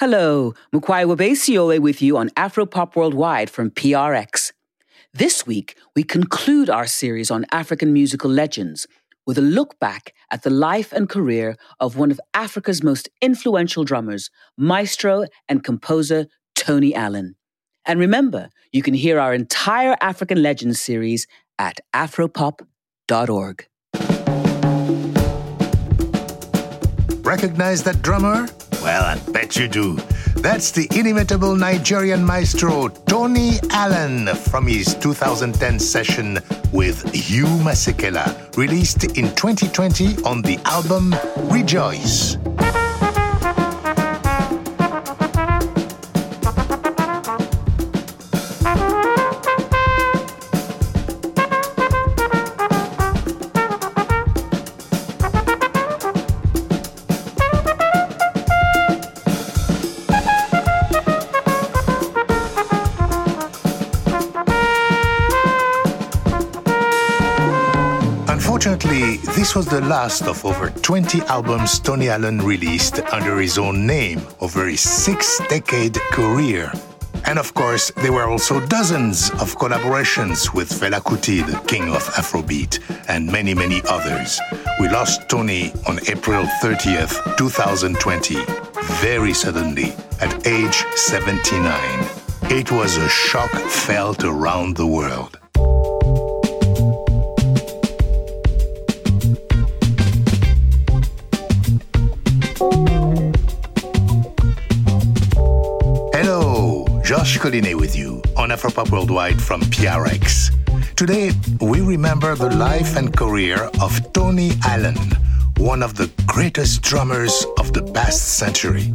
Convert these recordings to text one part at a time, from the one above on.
Hello, Mukwai Wabesiole with you on Afropop Worldwide from PRX. This week, we conclude our series on African musical legends with a look back at the life and career of one of Africa's most influential drummers, maestro and composer Tony Allen. And remember, you can hear our entire African Legends series at afropop.org. Recognize that drummer? Well, I bet you do. That's the inimitable Nigerian maestro Tony Allen from his 2010 session with Hugh Masekela, released in 2020 on the album Rejoice. This was the last of over 20 albums Tony Allen released under his own name over his six decade career. And of course, there were also dozens of collaborations with Fela Kuti, the king of Afrobeat, and many, many others. We lost Tony on April 30th, 2020, very suddenly, at age 79. It was a shock felt around the world. Collinet with you on Afropop Worldwide from PRX. Today, we remember the life and career of Tony Allen, one of the greatest drummers of the past century.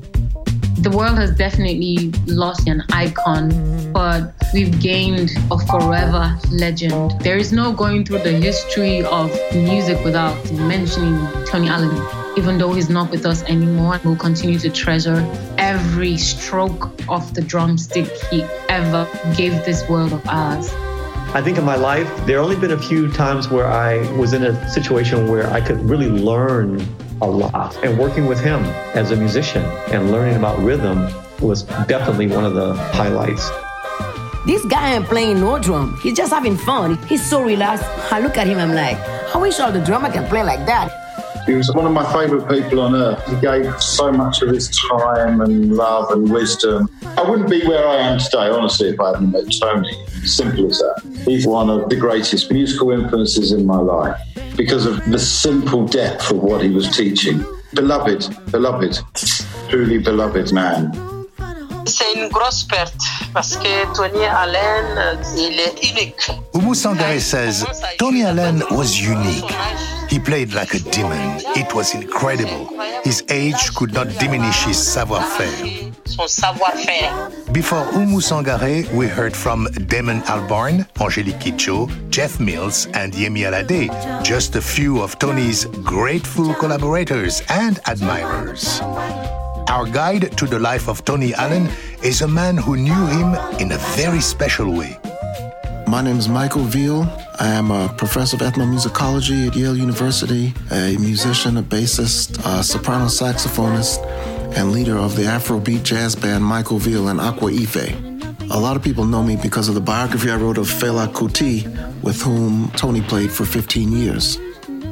The world has definitely lost an icon, but we've gained a forever legend. There is no going through the history of music without mentioning Tony Allen. Even though he's not with us anymore, we'll continue to treasure every stroke of the drumstick he ever gave this world of ours. I think in my life, there have only been a few times where I was in a situation where I could really learn a lot. And working with him as a musician and learning about rhythm was definitely one of the highlights. This guy ain't playing no drum. He's just having fun. He's so relaxed. I look at him, I'm like, I wish all the drummer can play like that. He was one of my favourite people on earth. He gave so much of his time and love and wisdom. I wouldn't be where I am today, honestly, if I hadn't met Tony. Simple as that. He's one of the greatest musical influences in my life because of the simple depth of what he was teaching. Beloved, beloved, truly beloved man. C'est une grosse perte parce que Tony Allen, il est unique. Oumou Sangare says Tony Allen was unique. He played like a demon. It was incredible. His age could not diminish his savoir-faire. Before Oumou Sangare, we heard from Damon Albarn, Angelique Kidjo, Jeff Mills, and Yemi Alade, just a few of Tony's grateful collaborators and admirers. Our guide to the life of Tony Allen is a man who knew him in a very special way. My name is Michael Veal. I am a professor of ethnomusicology at Yale University, a musician, a bassist, a soprano saxophonist, and leader of the Afrobeat jazz band Michael Veal and Aqua Ife. A lot of people know me because of the biography I wrote of Fela Kuti, with whom Tony played for 15 years.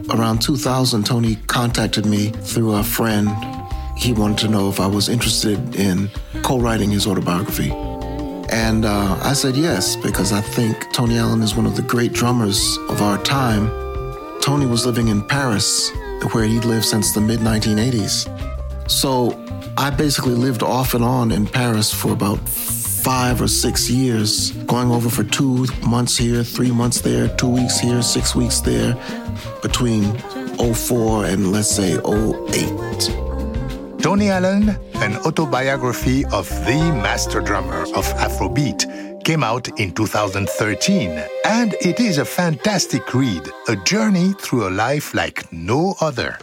Around 2000, Tony contacted me through a friend. He wanted to know if I was interested in co writing his autobiography. And uh, I said yes, because I think Tony Allen is one of the great drummers of our time. Tony was living in Paris, where he'd lived since the mid 1980s. So I basically lived off and on in Paris for about five or six years, going over for two months here, three months there, two weeks here, six weeks there, between 04 and let's say 08. Tony Allen, an autobiography of the master drummer of Afrobeat, came out in 2013. And it is a fantastic read, a journey through a life like no other.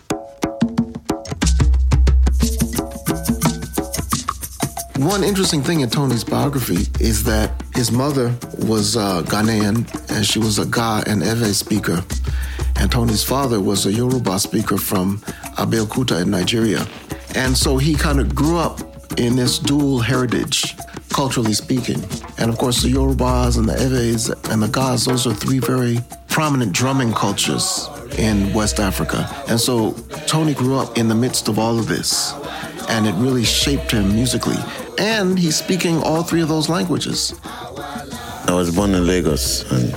One interesting thing in Tony's biography is that his mother was uh, Ghanaian and she was a Ga and Ewe speaker. And Tony's father was a Yoruba speaker from Abeokuta in Nigeria. And so he kind of grew up in this dual heritage, culturally speaking. And of course, the Yorubas and the Ewes and the Gas, those are three very prominent drumming cultures in West Africa. And so Tony grew up in the midst of all of this, and it really shaped him musically. And he's speaking all three of those languages. I was born in Lagos, and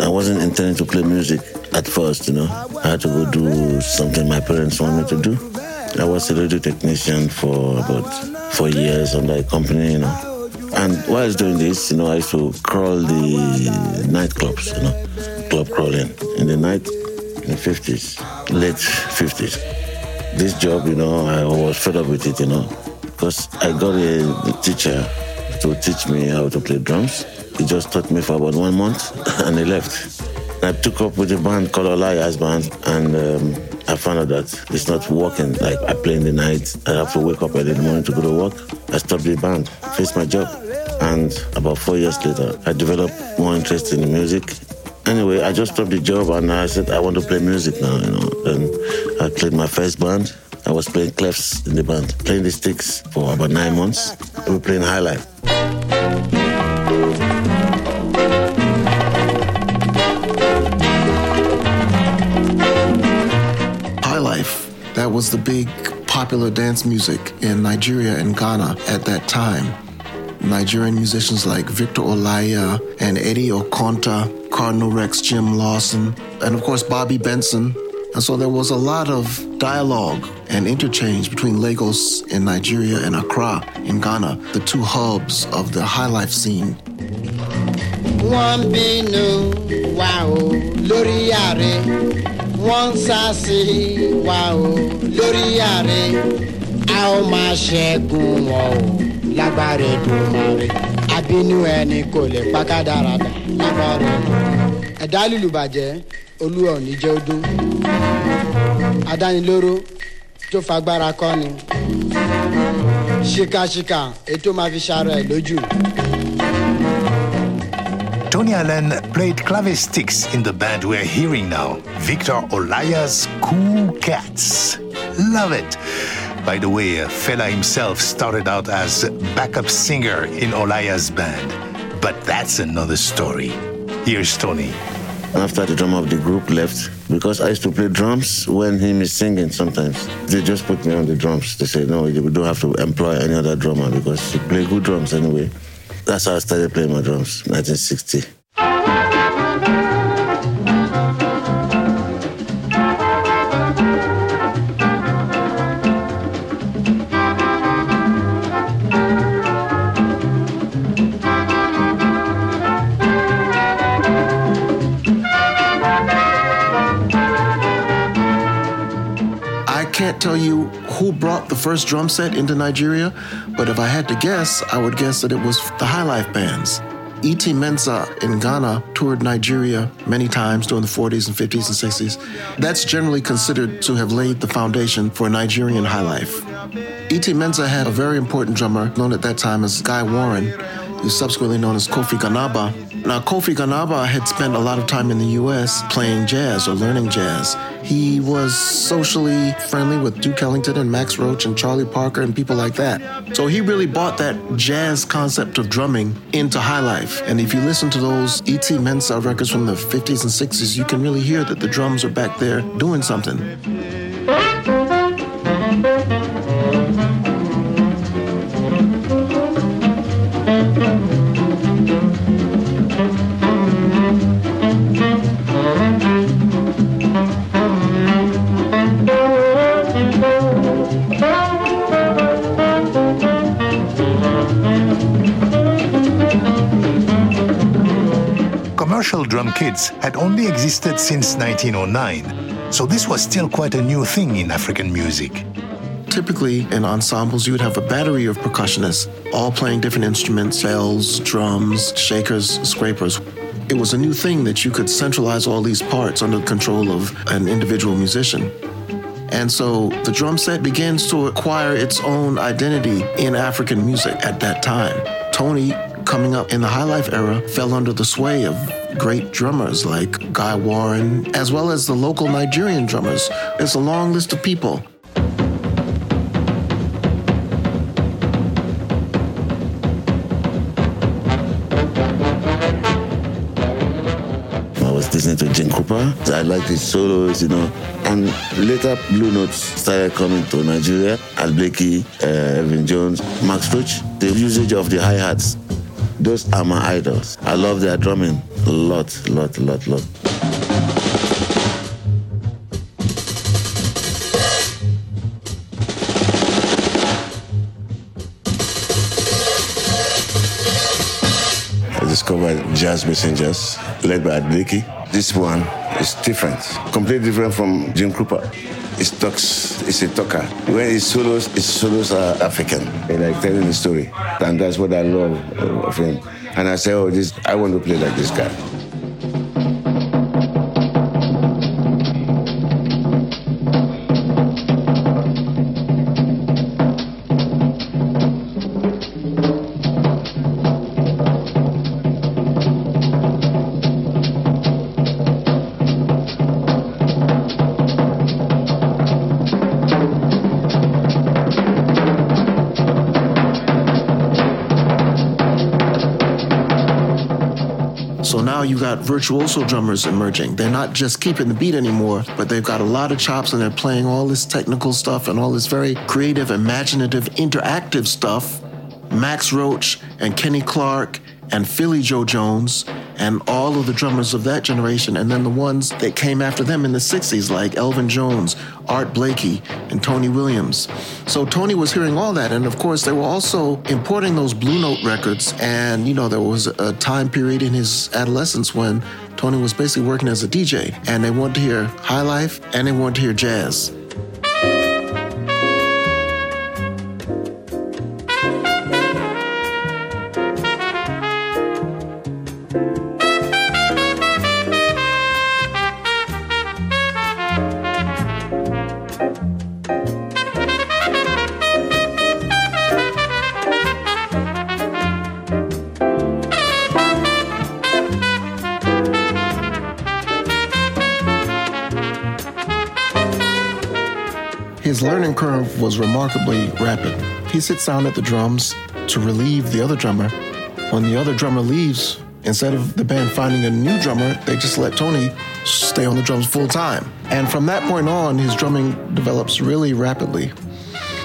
I wasn't intending to play music at first, you know. I had to go do something my parents wanted me to do. I was a radio technician for about four years under a company, you know. And while I was doing this, you know, I used to crawl the nightclubs, you know, club crawling in the night in the 50s, late 50s. This job, you know, I was fed up with it, you know, because I got a teacher to teach me how to play drums. He just taught me for about one month and he left. I took up with a band called Olaiya's Band and um, I found out that it's not working. Like I play in the night, I have to wake up early in the morning to go to work. I stopped the band, faced my job. And about four years later, I developed more interest in music. Anyway, I just stopped the job and I said I want to play music now, you know. And I played my first band. I was playing claves in the band, playing the sticks for about nine months. We were playing high That was the big popular dance music in Nigeria and Ghana at that time. Nigerian musicians like Victor Olaiya and Eddie Okonta, Cardinal Rex Jim Lawson, and of course Bobby Benson. And so there was a lot of dialogue and interchange between Lagos in Nigeria and Accra in Ghana, the two hubs of the high life scene. One wow, wọ́n ń sàṣì wa o. Lórí ààrẹ a ó máa ṣẹ́gun wọn o. Lágbára Èdùmàrè abínú ẹni kò lè pákádàràdà lágbára Èdùmàrè. ẹ̀dá lùlù olúwa ò jẹ́ ọdún adánilóró tó fagbára kọ́ni ṣìkàṣìkà ètò máa fi ẹ̀ lójú. Tony Allen played clave sticks in the band we're hearing now, Victor Olaiya's Cool Cats. Love it. By the way, Fela himself started out as backup singer in Olaiya's band. But that's another story. Here's Tony. After the drummer of the group left, because I used to play drums when he is singing sometimes, they just put me on the drums. They said, no, we don't have to employ any other drummer because you play good drums anyway. That's how I started playing my drums, 1960. Tell you who brought the first drum set into Nigeria, but if I had to guess, I would guess that it was the High Life bands. E.T. Mensah in Ghana toured Nigeria many times during the 40s and 50s and 60s. That's generally considered to have laid the foundation for Nigerian high life. E.T. Mensah had a very important drummer known at that time as Guy Warren, who's subsequently known as Kofi Ghanaba. Now, Kofi Ghanaba had spent a lot of time in the US playing jazz or learning jazz. He was socially friendly with Duke Ellington and Max Roach and Charlie Parker and people like that. So he really bought that jazz concept of drumming into high life. And if you listen to those E.T. Mensah records from the 50s and 60s, you can really hear that the drums are back there doing something. Commercial drum kits had only existed since 1909, so this was still quite a new thing in African music. Typically, in ensembles, you would have a battery of percussionists, all playing different instruments bells, drums, shakers, scrapers. It was a new thing that you could centralize all these parts under the control of an individual musician. And so the drum set begins to acquire its own identity in African music at that time. Tony, coming up in the high life era, fell under the sway of great drummers like Guy Warren, as well as the local Nigerian drummers. It's a long list of people. I like the solos, you know. And later, Blue Notes started coming to Nigeria. Art Blakey, uh, Elvin Jones, Max Roach. The usage of the hi hats. Those are my idols. I love their drumming a lot, lot, lot, lot. I discovered Jazz Messengers, led by Blakey. This one is different, completely different from Gene Krupa. It talks, it's a talker. When his solos, his solos are African. Like telling the story. And that's what I love of him. And I say, oh, this, I want to play like this guy. Now you got virtuoso drummers emerging. They're not just keeping the beat anymore, but they've got a lot of chops and they're playing all this technical stuff and all this very creative, imaginative, interactive stuff. Max Roach and Kenny Clarke and Philly Joe Jones and all of the drummers of that generation, and then the ones that came after them in the 60s, like Elvin Jones, Art Blakey, and Tony Williams. So Tony was hearing all that, and of course, they were also importing those Blue Note records. And, you know, there was a time period in his adolescence when Tony was basically working as a DJ, and they wanted to hear high life and they wanted to hear jazz. Was remarkably rapid. He sits down at the drums to relieve the other drummer. When the other drummer leaves, instead of the band finding a new drummer, they just let Tony stay on the drums full time. And from that point on, his drumming develops really rapidly.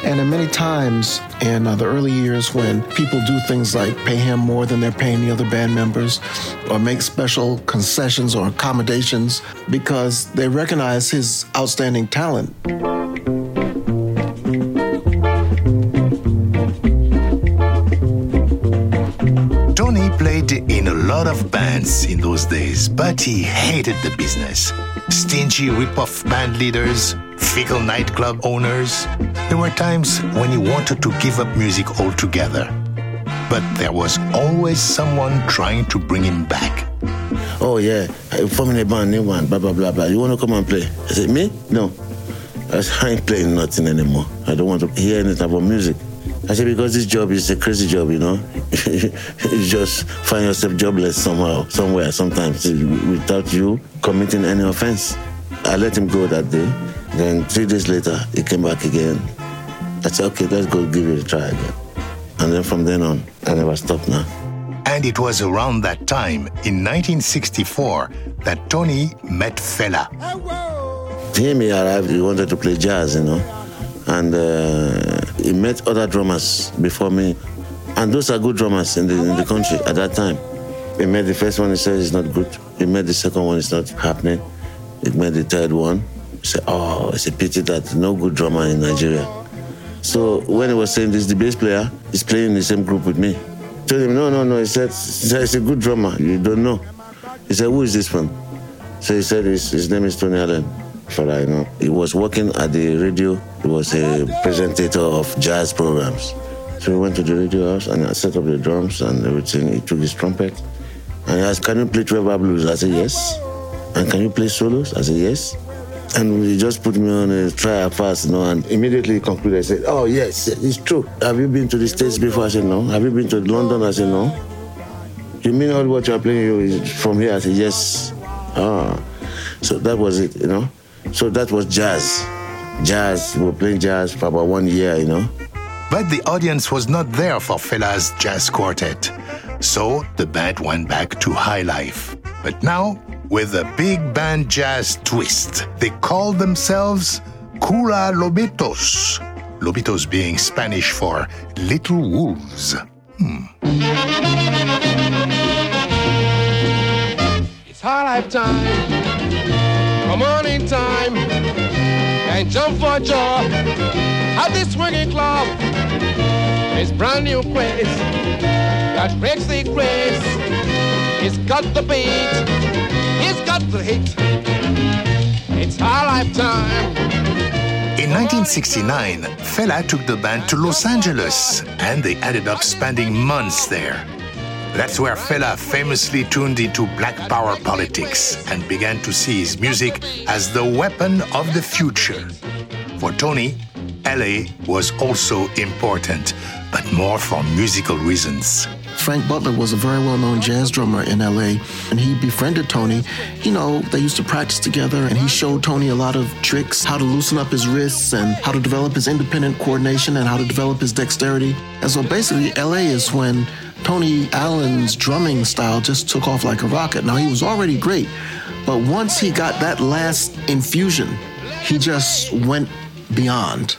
And in many times in uh, the early years when people do things like pay him more than they're paying the other band members or make special concessions or accommodations because they recognize his outstanding talent. Lot of bands in those days, but he hated the business. Stingy rip-off band leaders, fickle nightclub owners. There were times when he wanted to give up music altogether. But there was always someone trying to bring him back. Oh yeah, I'm forming a band, new one, blah blah blah blah. You wanna come and play? I said, me? No. I I ain't playing nothing anymore. I don't want to hear anything about music. I said, because this job is a crazy job, you know. you just find yourself jobless somehow, somewhere, sometimes, without you committing any offense. I let him go that day. Then three days later, he came back again. I said, okay, let's go give it a try again. And then from then on, I never stopped now. And it was around that time, in 1964, that Tony met Fela. Him, he arrived, he wanted to play jazz, you know. And uh, he met other drummers before me. And those are good drummers in the, in the country at that time. He met the first one, he said it's not good. He met the second one, it's not happening. He met the third one. He said, oh, it's a pity that no good drummer in Nigeria. So when he was saying this, the bass player is playing in the same group with me. I told him, no, no, no. He said, it's a good drummer. You don't know. He said, who is this one? So he said, his, his name is Tony Allen. Know. He was working at the radio. He was a presenter of jazz programs. So we went to the radio house and I set up the drums and everything. He took his trumpet and he asked, Can you play 12 bar blues? I said, Yes. And can you play solos? I said, Yes. And he just put me on a trial fast, you know, and immediately concluded. I said, Oh, yes, it's true. Have you been to the States before? I said, No. Have you been to London? I said, No. You mean all what you're playing is from here? I said, Yes. Ah. So that was it, you know. So that was jazz. Jazz. We were playing jazz for about one year, you know. But the audience was not there for Fela's jazz quartet. So the band went back to high life. But now with a big band jazz twist. They called themselves Koola Lobitos, Lobitos being Spanish for little wolves. Hmm. It's high life time. Come on in time and jump for joy at this swinging club. It's brand new craze that breaks the craze. It's got the beat, it's got the hit. It's our lifetime. In 1969, Fela took the band to Los Angeles, and they ended up spending months there. That's where Fela famously tuned into black power politics and began to see his music as the weapon of the future. For Tony, LA was also important, but more for musical reasons. Frank Butler was a very well known jazz drummer in LA, and he befriended Tony. You know, they used to practice together, and he showed Tony a lot of tricks how to loosen up his wrists and how to develop his independent coordination and how to develop his dexterity. And so basically, LA is when Tony Allen's drumming style just took off like a rocket. Now, he was already great, but once he got that last infusion, he just went beyond.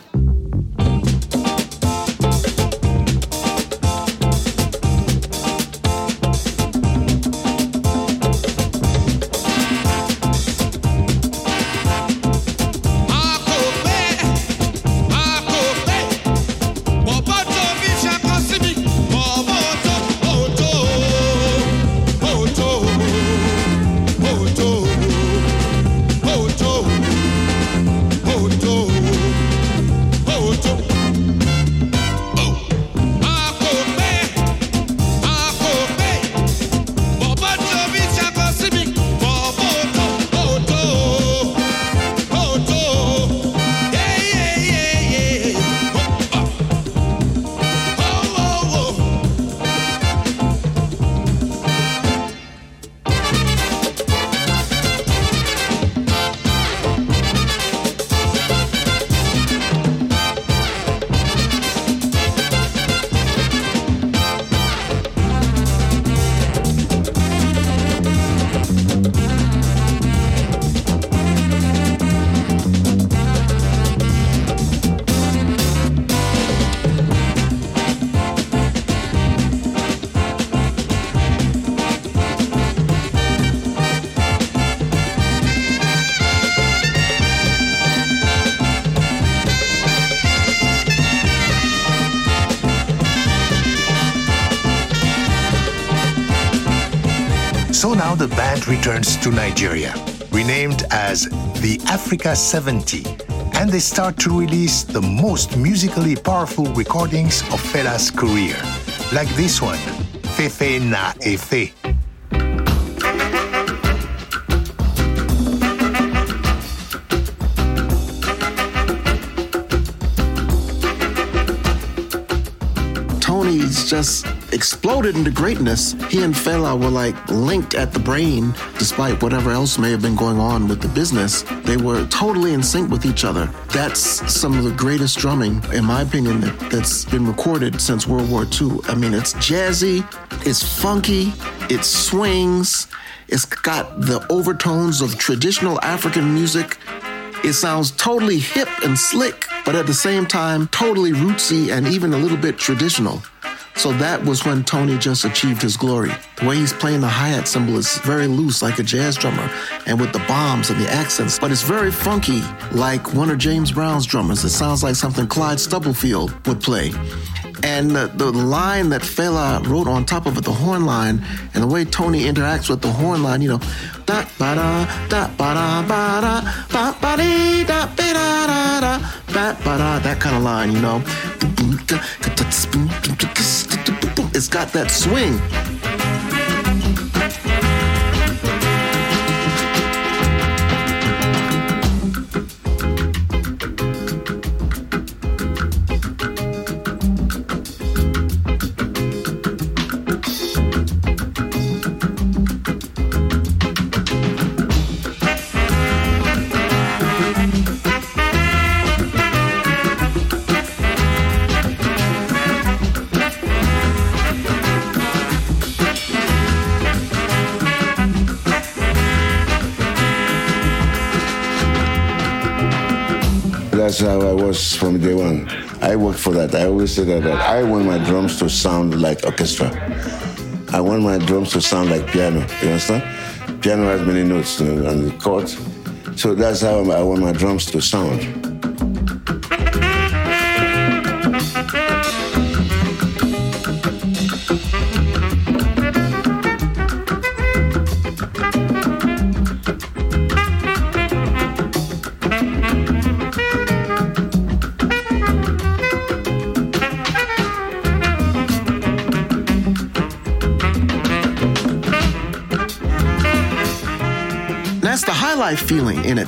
Returns to Nigeria, renamed as the Africa 70, and they start to release the most musically powerful recordings of Fela's career, like this one, Fefe Na Efe. Tony's just exploded into greatness, he and Fela were like linked at the brain, despite whatever else may have been going on with the business. They were totally in sync with each other. That's some of the greatest drumming, in my opinion, that, has been recorded since World War II. I mean, it's jazzy, it's funky, it swings, it's got the overtones of traditional African music. It sounds totally hip and slick, but at the same time, totally rootsy and even a little bit traditional. So that was when Tony just achieved his glory. The way he's playing the hi-hat cymbal is very loose, like a jazz drummer, and with the bombs and the accents, but it's very funky, like one of James Brown's drummers. It sounds like something Clyde Stubblefield would play. And the, the line that Fela wrote on top of it, the horn line, and the way Tony interacts with the horn line, you know, da ba da da ba da ba da ba ba dee da ba da da da ba ba da that kind of line, you know. It's got that swing. That's how I was from day one. I worked for that. I always say that, that I want my drums to sound like orchestra. I want my drums to sound like piano. You understand? Piano has many notes uh, and the chords. So that's how I want my drums to sound.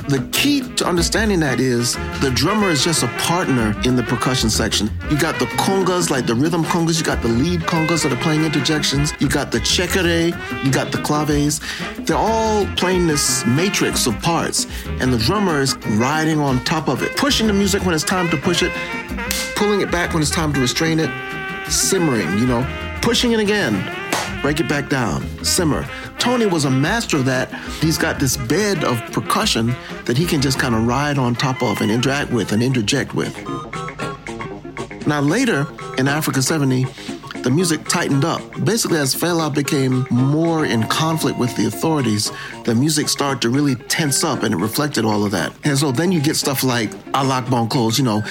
The key to understanding that is the drummer is just a partner in the percussion section. You got the congas, like the rhythm congas, you got the lead congas that are playing interjections, you got the chekere, you got the claves. They're all playing this matrix of parts, and the drummer is riding on top of it, pushing the music when it's time to push it, pulling it back when it's time to restrain it, simmering, you know, pushing it again, break it back down, simmer. Tony was a master of that. He's got this bed of percussion that he can just kind of ride on top of and interact with and interject with. Now, later in Africa 70, the music tightened up. Basically, as Fela became more in conflict with the authorities, the music started to really tense up and it reflected all of that. And so then you get stuff like Alagbon Close, you know.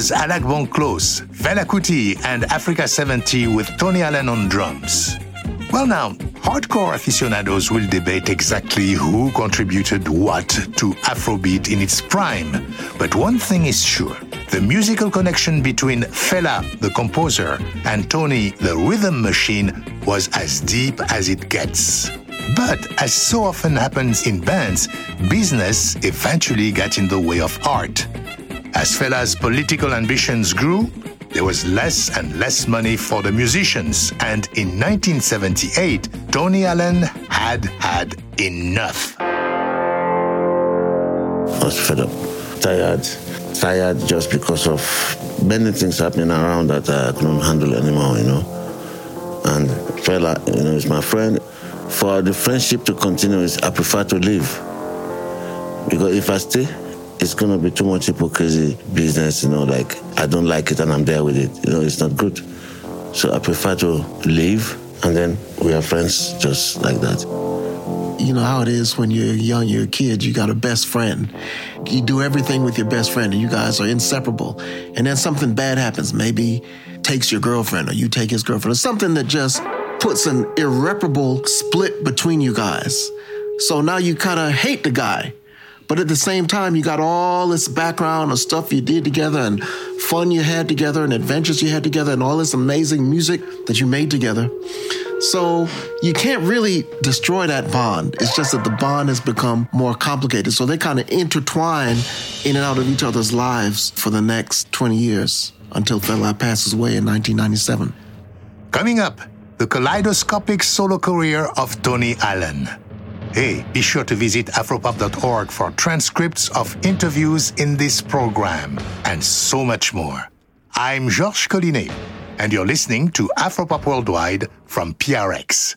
Was Alagbon Close, Fela Kuti, and Africa 70 with Tony Allen on drums. Well, now, hardcore aficionados will debate exactly who contributed what to Afrobeat in its prime. But one thing is sure the musical connection between Fela, the composer, and Tony, the rhythm machine, was as deep as it gets. But as so often happens in bands, business eventually got in the way of art. As Fela's political ambitions grew, there was less and less money for the musicians, and in 1978, Tony Allen had had enough. I was fed up, tired, tired just because of many things happening around that I couldn't handle anymore, you know. And Fela, you know, is my friend. For the friendship to continue, I prefer to leave. Because if I stay, it's gonna be too much hypocrisy business, you know, like I don't like it and I'm there with it. You know, it's not good. So I prefer to leave and then we are friends just like that. You know how it is when you're young, you're a kid, you got a best friend. You do everything with your best friend and you guys are inseparable. And then something bad happens. Maybe takes your girlfriend or you take his girlfriend or something that just puts an irreparable split between you guys. So now you kind of hate the guy but at the same time, you got all this background of stuff you did together and fun you had together and adventures you had together and all this amazing music that you made together. So you can't really destroy that bond. It's just that the bond has become more complicated. So they kind of intertwine in and out of each other's lives for the next 20 years until Fela passes away in 1997. Coming up, the kaleidoscopic solo career of Tony Allen. Hey, be sure to visit afropop.org for transcripts of interviews in this program and so much more. I'm Georges Collinet, and you're listening to Afropop Worldwide from PRX.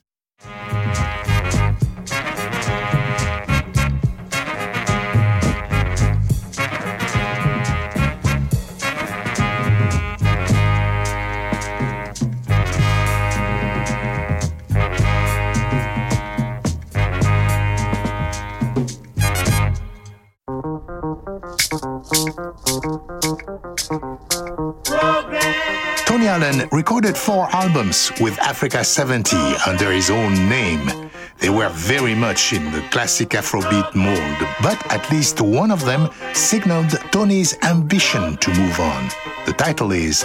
Recorded four albums with Africa 70 under his own name. They were very much in the classic Afrobeat mold, but at least one of them signaled Tony's ambition to move on. The title is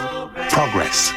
Progress.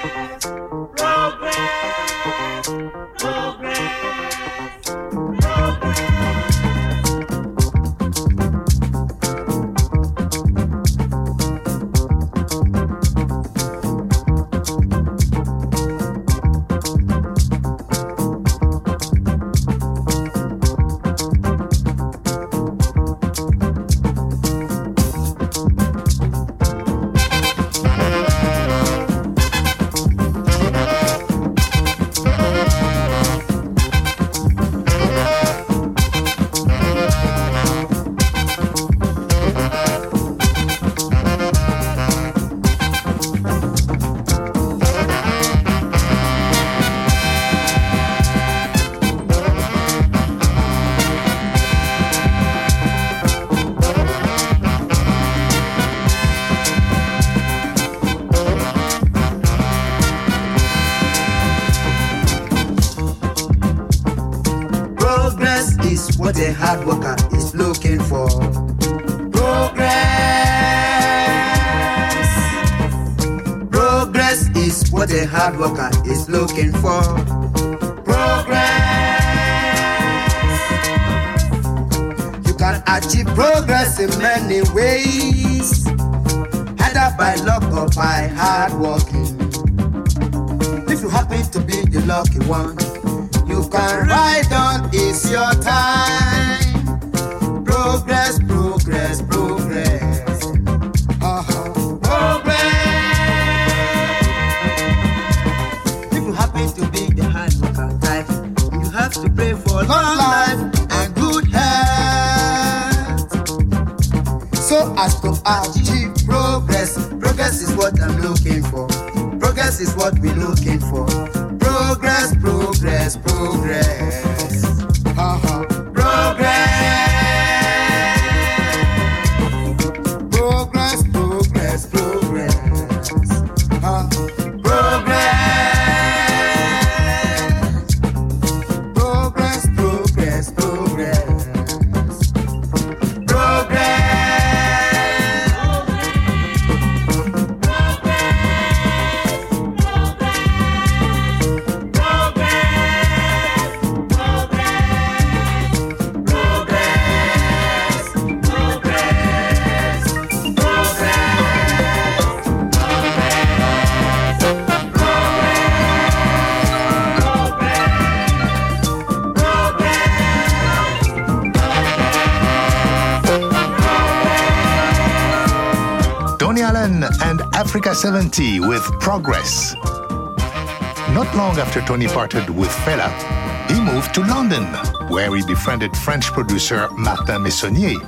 Hard worker is looking for. Progress. You can achieve progress in many ways, either by luck or by hard working. If you happen to be the lucky one, you can ride on, it's your time. Progress, long life and good health. So as to achieve progress, progress is what I'm looking for. Progress is what we're looking for. Africa 70 with Progress. Not long after Tony parted with Fela, he moved to London, where he befriended French producer Martin Meissonnier.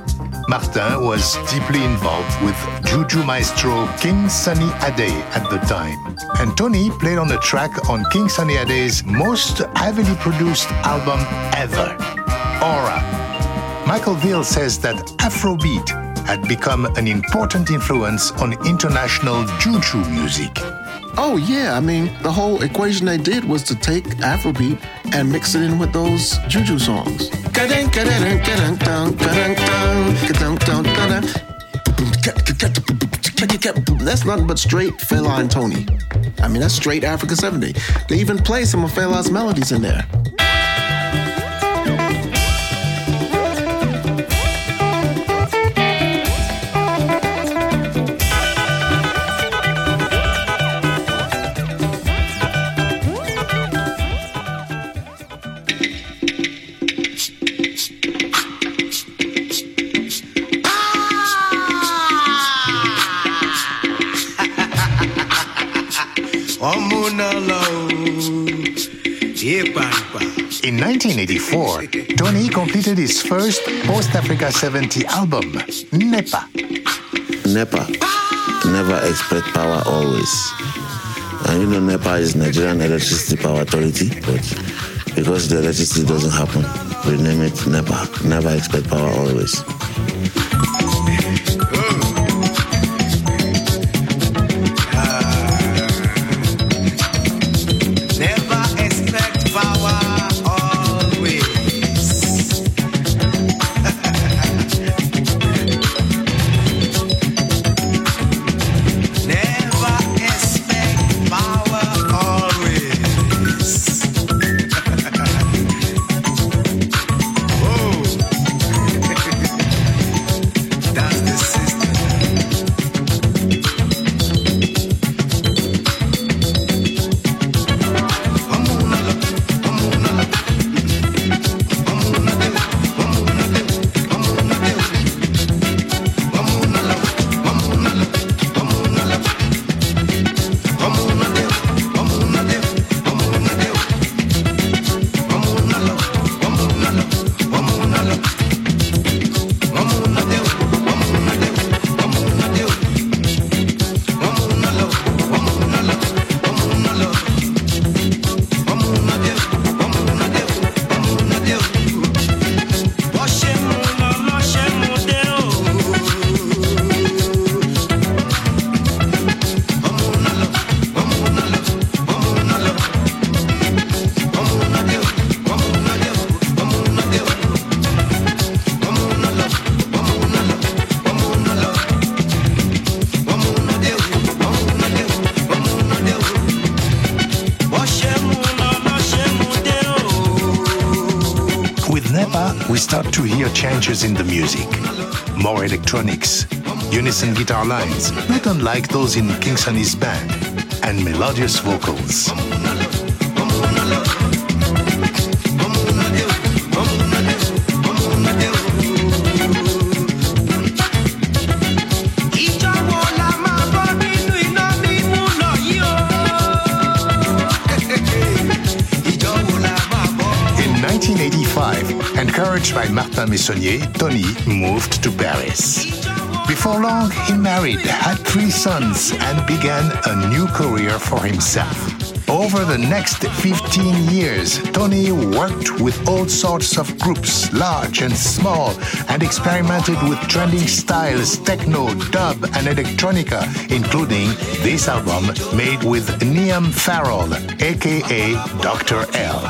Martin was deeply involved with Juju maestro King Sunny Ade at the time. And Tony played on a track on King Sunny Ade's most heavily produced album ever, Aura. Michael Veal says that Afrobeat had become an important influence on international Juju music. Oh, yeah. I mean, the whole equation they did was to take Afrobeat and mix it in with those Juju songs. That's nothing but straight Fela and Tony. I mean, that's straight Africa 70. They even play some of Fela's melodies in there. In 1984, Tony completed his first post Africa 70 album, NEPA. NEPA, never expect power always. And you know, NEPA is Nigerian Electricity Power Authority, but because the electricity doesn't happen, we name it NEPA, never expect power always. Hear changes in the music. More electronics, unison guitar lines, not unlike those in King Sunny's band, and melodious vocals. Encouraged by Martin Meissonnier, Tony moved to Paris. Before long, he married, had three sons, and began a new career for himself. Over the next 15 years, Tony worked with all sorts of groups, large and small, and experimented with trending styles, techno, dub, and electronica, including this album made with Niamh Farrell, aka Dr. L.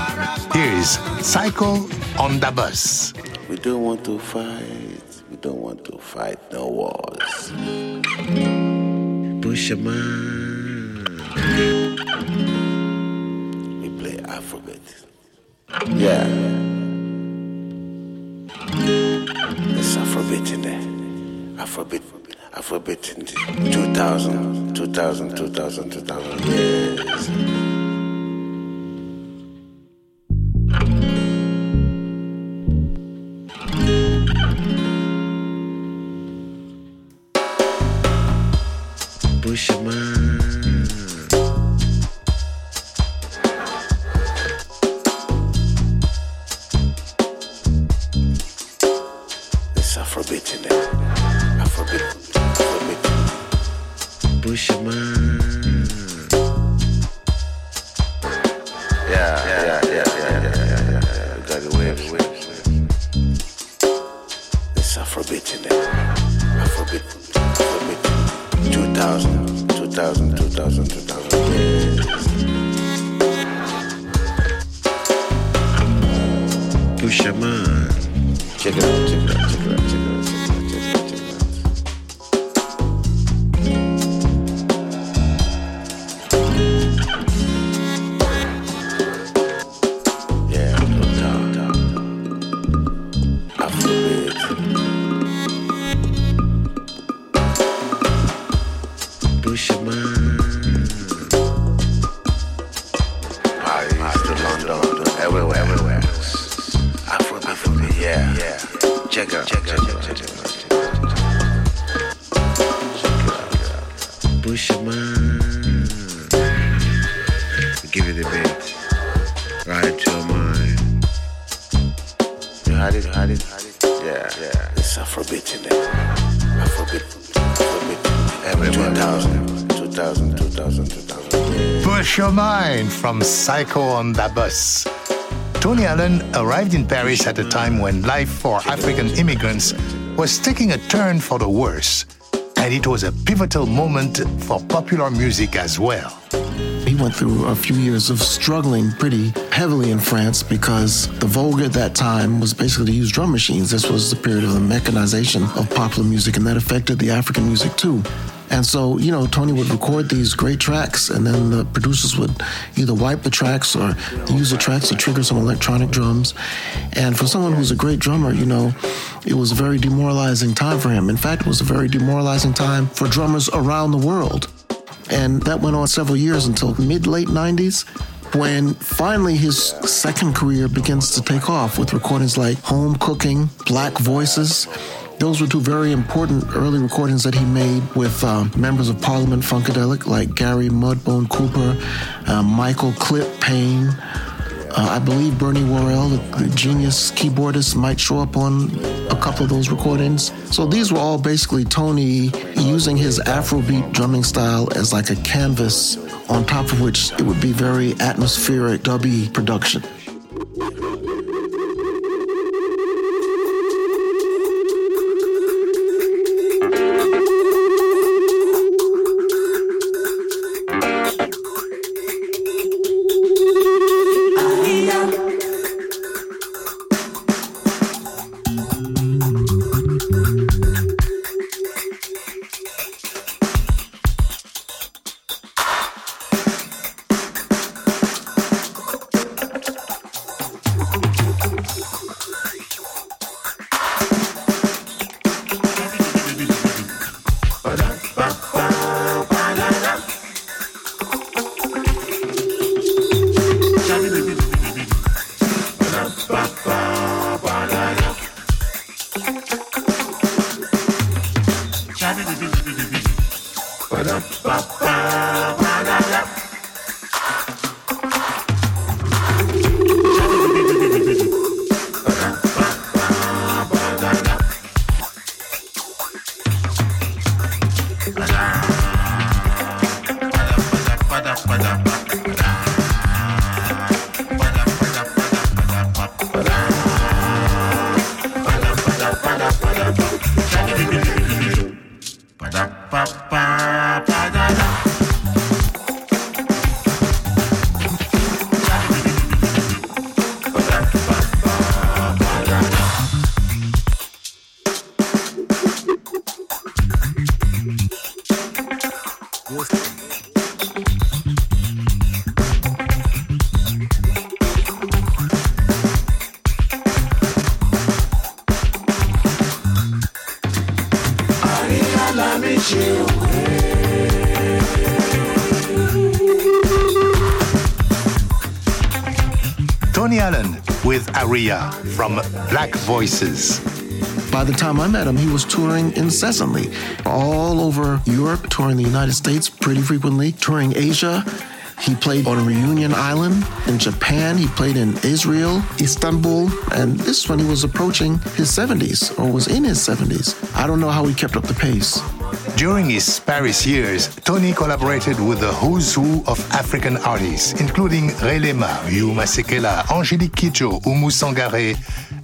Here's Psycho on the Bus. We don't want to fight. We don't want to fight no wars. Push a man. We play Afrobeat. Yeah. There's Afrobeat in there. Afrobeat. Afrobeat in 2000, 2000, 2000, 2000 years. puxa mais. Check check it out, check it out, check it out. From Psycho on the Bus. Tony Allen arrived in Paris at a time when life for African immigrants was taking a turn for the worse, and it was a pivotal moment for popular music as well. He went through a few years of struggling pretty heavily in France because the vogue at that time was basically to use drum machines. This was the period of the mechanization of popular music, and that affected the African music too. And so, you know, Tony would record these great tracks, and then the producers would either wipe the tracks or use the tracks to trigger some electronic drums. And for someone who's a great drummer, you know, it was a very demoralizing time for him. In fact, it was a very demoralizing time for drummers around the world. And that went on several years until mid late 90s when finally his second career begins to take off with recordings like Home Cooking, Black Voices, those were two very important early recordings that he made with uh, members of Parliament Funkadelic like Gary Mudbone Cooper, uh, Michael Clip Payne. Uh, I believe Bernie Worrell, the, the, genius keyboardist, might show up on a couple of those recordings. So these were all basically Tony using his Afrobeat drumming style as like a canvas on top of which it would be very atmospheric, dubby production. From Black Voices. By the time I met him, he was touring incessantly all over Europe, touring the United States pretty frequently, touring Asia. He played on Reunion Island in Japan. He played in Israel, Istanbul, and this is when he was approaching his 70s or was in his 70s. I don't know how he kept up the pace. During his Paris years, Tony collaborated with the who's who of African artists, including Ray Lema, Hugh Masekela, Angelique Kidjo, Oumou Sangaré,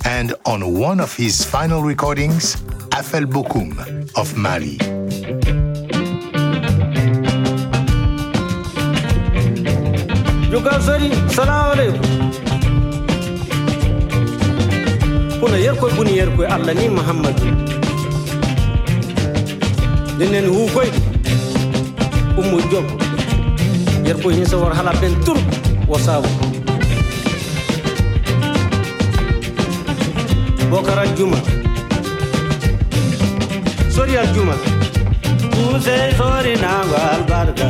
and on one of his final recordings, Afel Bokoum of Mali. Muhammadu. Dinen hu koy ummu job. Yarkoy ni tur wasabu. Bokara Juma. Sori al Juma. Use sori na albarka.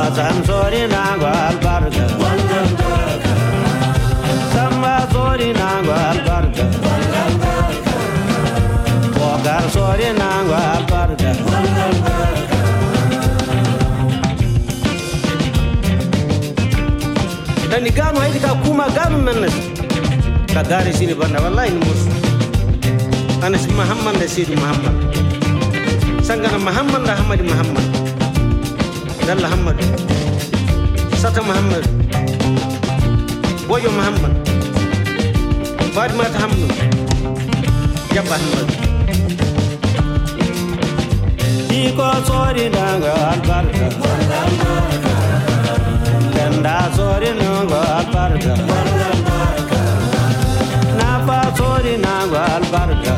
Azan sori na albarka. Samba sori na. Bogar menes kagari sini banda wala ini mus anes mahamman de sini mahamman sangka na mahamman da hamadi mahamman dan la hamad sata mahamman boyo mahamman bad mat hamnu ya bad mat. Ni ko tsori albarka. Sori nanga albarka napa sori nanga albarka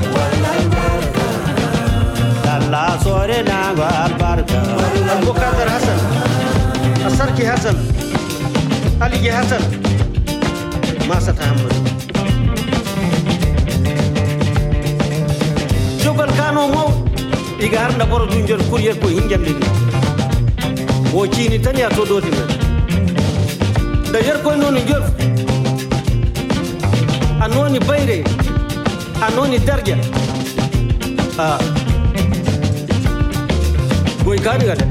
dalla sori nanga albarka abubakar hasan asarki hasan aliji hasan masa tahammud jogal kano mo iga dum joni courrier ko hinjande ni wo ciini tan ya to doti men D'ailleurs, quand nous nous anoni baire anoni darja a goy kani gade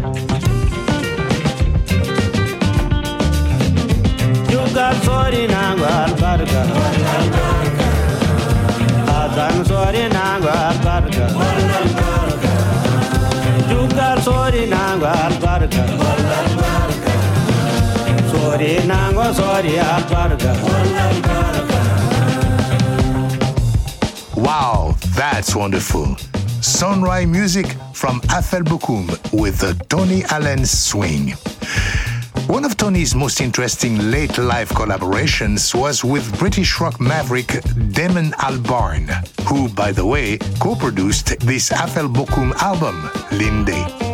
yugal sori nango albarka adan sori nango albarka yugal sori nango albarka nango Wow, that's wonderful. Sunrise music from Afel Bokoum with the Tony Allen Swing. One of Tony's most interesting late life collaborations was with British rock maverick Damon Albarn, who, by the way, co produced this Afel Bokoum album, Linde.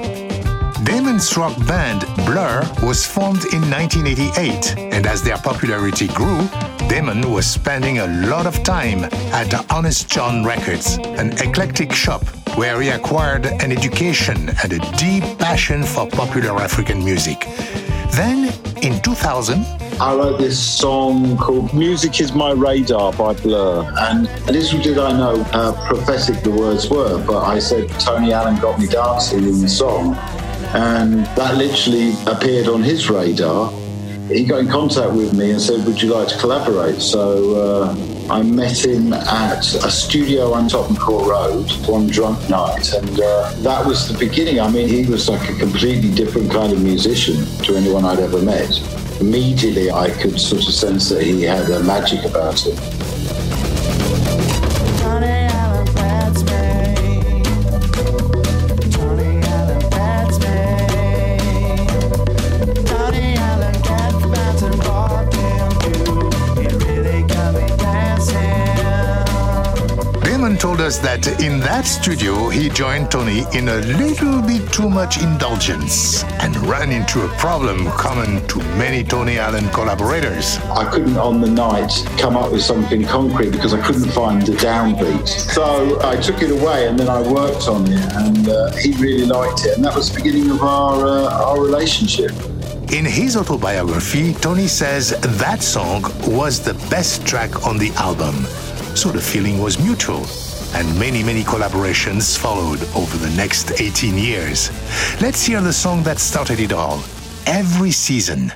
Damon's rock band Blur was formed in 1988, and as their popularity grew, Damon was spending a lot of time at Honest John Records, an eclectic shop where he acquired an education and a deep passion for popular African music. Then, in 2000, I wrote this song called Music is My Radar by Blur. And little did I know how prophetic the words were, but I said Tony Allen got me dancing in the song. And that literally appeared on his radar. He got in contact with me and said, Would you like to collaborate? So uh, I met him at a studio on Tottenham Court Road one drunk night. And uh, that was the beginning. I mean, he was like a completely different kind of musician to anyone I'd ever met immediately I could sort of sense that he had a magic about him. Us that in that studio he joined Tony in a little bit too much indulgence and ran into a problem common to many Tony Allen collaborators. I couldn't on the night come up with something concrete because I couldn't find the downbeat. So I took it away and then I worked on it and uh, he really liked it and that was the beginning of our, uh, our relationship. In his autobiography, Tony says that song was the best track on the album. so the feeling was mutual. And many, many collaborations followed over the next 18 years. Let's hear the song that started it all Every Season.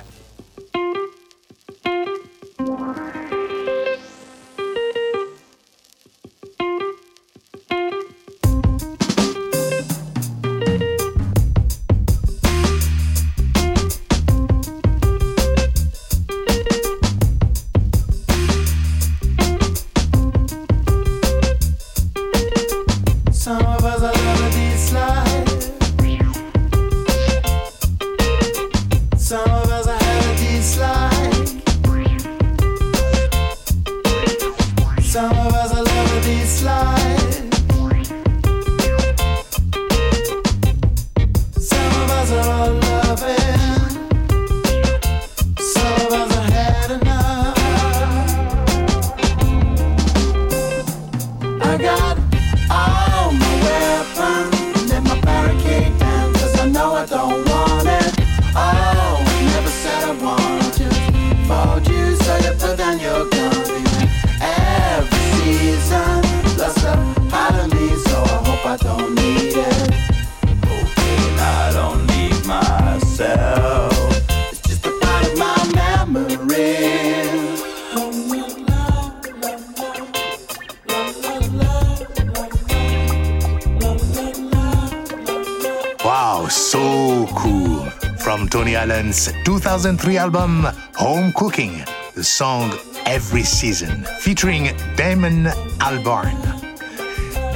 2003 album Home Cooking, the song Every Season, featuring Damon Albarn.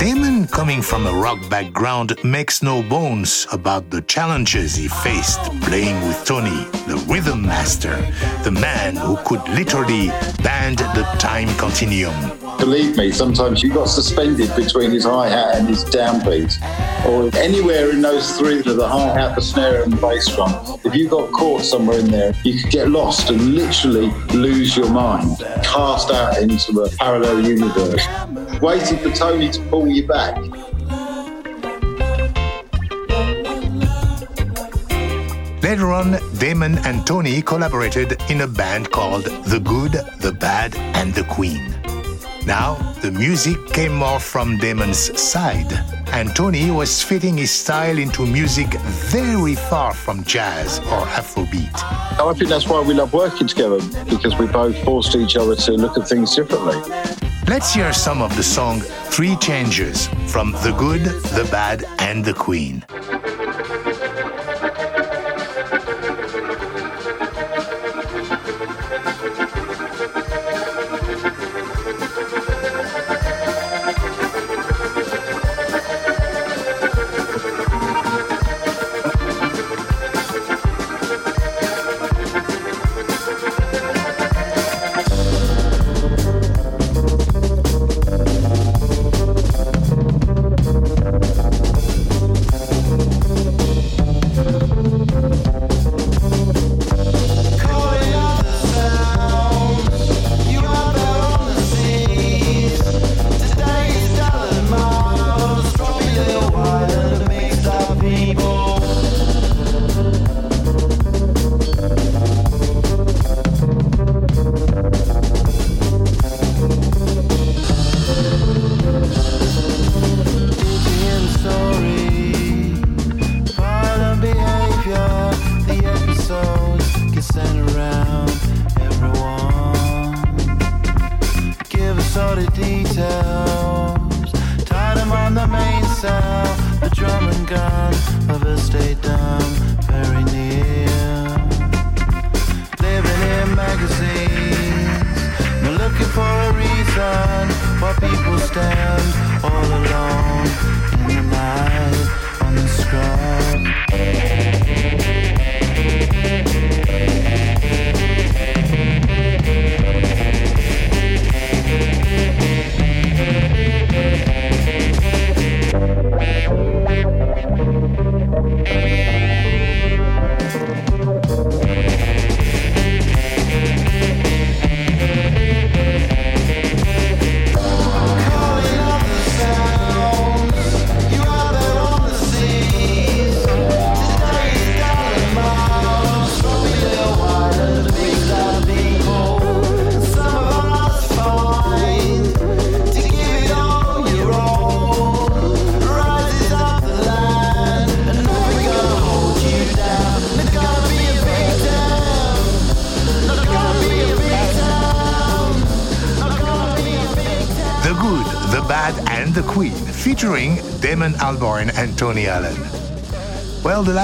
Damon, coming from a rock background, makes no bones about the challenges he faced playing with Tony, the rhythm master, the man who could literally bend the time continuum. Believe me, sometimes you got suspended between his hi hat and his downbeat, or anywhere in those three the hi hat, the snare, and the bass drum. If you got caught somewhere in there, you could get lost and literally lose your mind, cast out into a parallel universe, waiting for Tony to pull you back. Later on, Damon and Tony collaborated in a band called The Good, The Bad, and The Queen. Now, the music came more from Damon's side, and Tony was fitting his style into music very far from jazz or Afrobeat. I think that's why we love working together, because we both forced each other to look at things differently. Let's hear some of the song Three Changes from The Good, The Bad, and The Queen.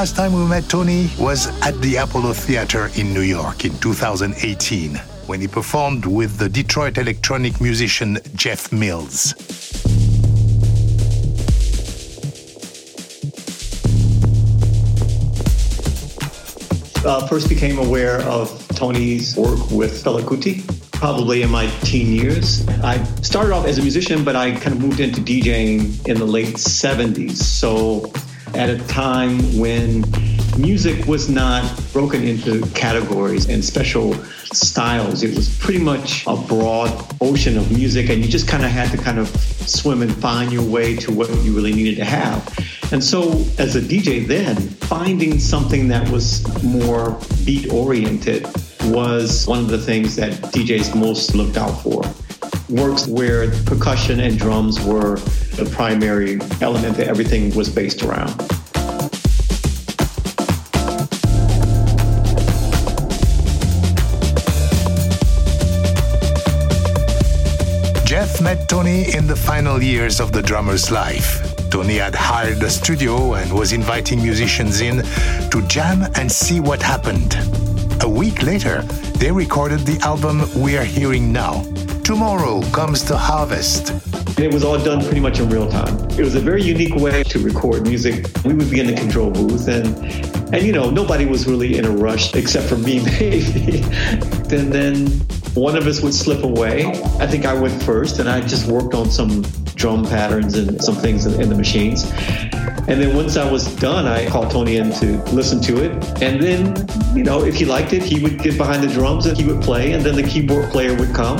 Last time we met Tony was at the Apollo Theater in New York in 2018 when he performed with the Detroit electronic musician Jeff Mills. Uh, first became aware of Tony's work with Fela Kuti probably in my teen years. I started off as a musician, but I kind of moved into DJing in the late 70s. So at a time when music was not broken into categories and special styles. It was pretty much a broad ocean of music, and you just kind of had to kind of swim and find your way to what you really needed to have. And so, as a DJ then, finding something that was more beat oriented was one of the things that DJs most looked out for. Works where percussion and drums were the primary element that everything was based around. Jeff met Tony in the final years of the drummer's life. Tony had hired a studio and was inviting musicians in to jam and see what happened. A week later, they recorded the album we are hearing now. Tomorrow comes the harvest. And it was all done pretty much in real time. It was a very unique way to record music. We would be in the control booth and and you know, nobody was really in a rush except for me maybe. and then one of us would slip away. I think I went first and I just worked on some drum patterns and some things in, in the machines. And then once I was done, I called Tony in to listen to it. And then, you know, if he liked it, he would get behind the drums and he would play, and then the keyboard player would come.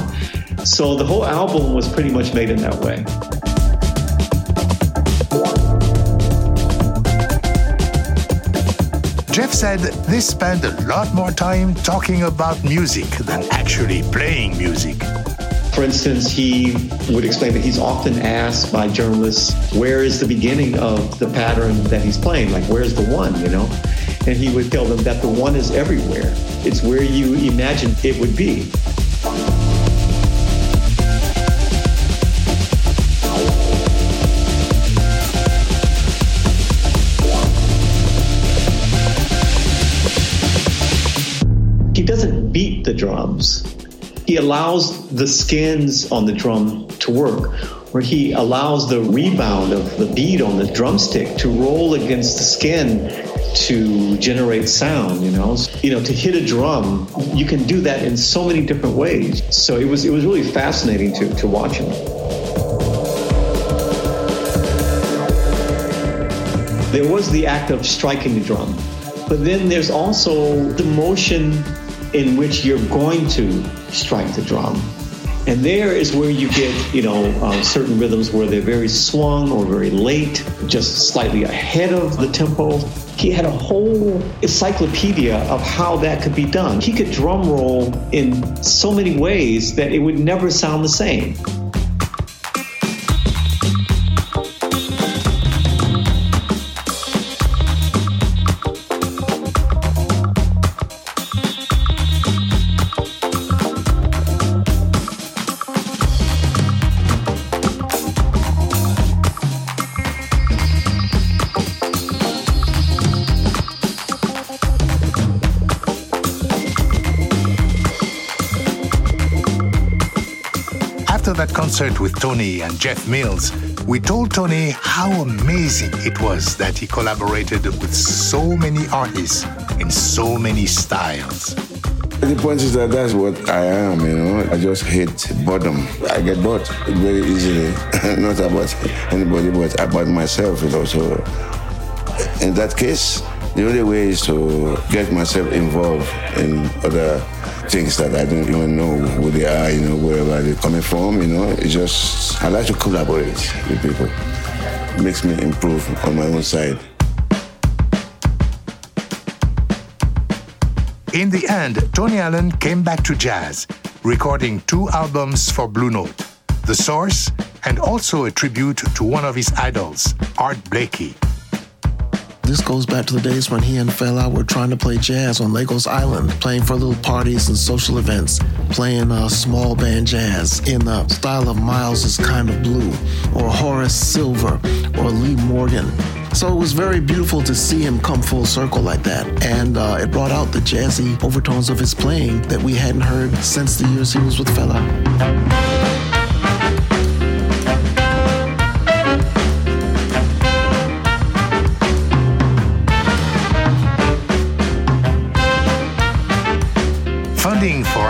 So the whole album was pretty much made in that way. Jeff said they spend a lot more time talking about music than actually playing music. For instance, he would explain that he's often asked by journalists, where is the beginning of the pattern that he's playing? Like, where's the one, you know? And he would tell them that the one is everywhere. It's where you imagine it would be. Drums he allows the skins on the drum to work, where he allows the rebound of the beat on the drumstick to roll against the skin to generate sound, you know. You know, to hit a drum, you can do that in so many different ways. So it was it was really fascinating to, to watch him. There was the act of striking the drum, but then there's also the motion in which you're going to strike the drum. And there is where you get, you know, uh, certain rhythms where they're very swung or very late, just slightly ahead of the tempo. He had a whole encyclopedia of how that could be done. He could drum roll in so many ways that it would never sound the same. That concert with Tony and Jeff Mills, we told Tony how amazing it was that he collaborated with so many artists in so many styles. The point is that that's what I am, you know. I just hate boredom. I get bored very easily. Not about anybody, but about myself, you know. So in that case, the only way is to get myself involved in other things that I don't even know who they are, you know, wherever they're coming from, you know. It's just, I like to collaborate with people. It makes me improve on my own side. In the end, Tony Allen came back to jazz, recording two albums for Blue Note The Source and also a tribute to one of his idols, Art Blakey. This goes back to the days when he and Fela were trying to play jazz on Lagos Island, playing for little parties and social events, playing uh, small band jazz in the style of Miles's Kind of Blue, or Horace Silver, or Lee Morgan. So it was very beautiful to see him come full circle like that. And uh, it brought out the jazzy overtones of his playing that we hadn't heard since the years he was with Fela.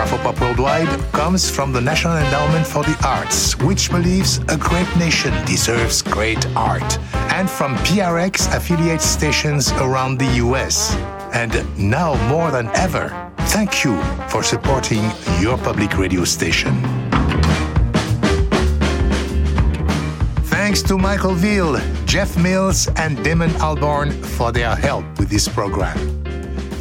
Afropop Worldwide comes from the National Endowment for the Arts, which believes a great nation deserves great art, and from PRX affiliate stations around the US. And now more than ever, thank you for supporting your public radio station. Thanks to Michael Veal, Jeff Mills, and Damon Albarn for their help with this program.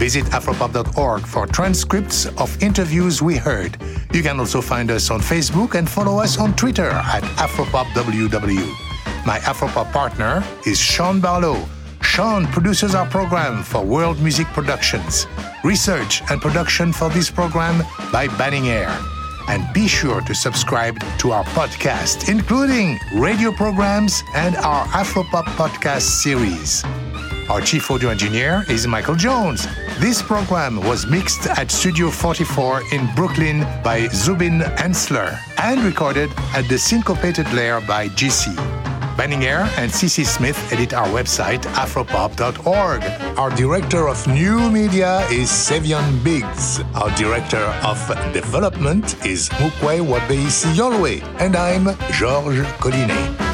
Visit afropop.org for transcripts of interviews we heard. You can also find us on Facebook and follow us on Twitter at AfropopWW. My Afropop partner is Sean Barlow. Sean produces our program for World Music Productions. Research and production for this program by Banning Eyre. And be sure to subscribe to our podcast, including radio programs and our Afropop podcast series. Our chief audio engineer is Michael Jones. This program was mixed at Studio 44 in Brooklyn by Zubin Ensler and recorded at the Syncopated Layer by GC. Banning Eyre and CC Smith edit our website, afropop.org. Our director of new media is Sevion Biggs. Our director of development is Mukwe Wabeisi Yolwe. And I'm Georges Collinet.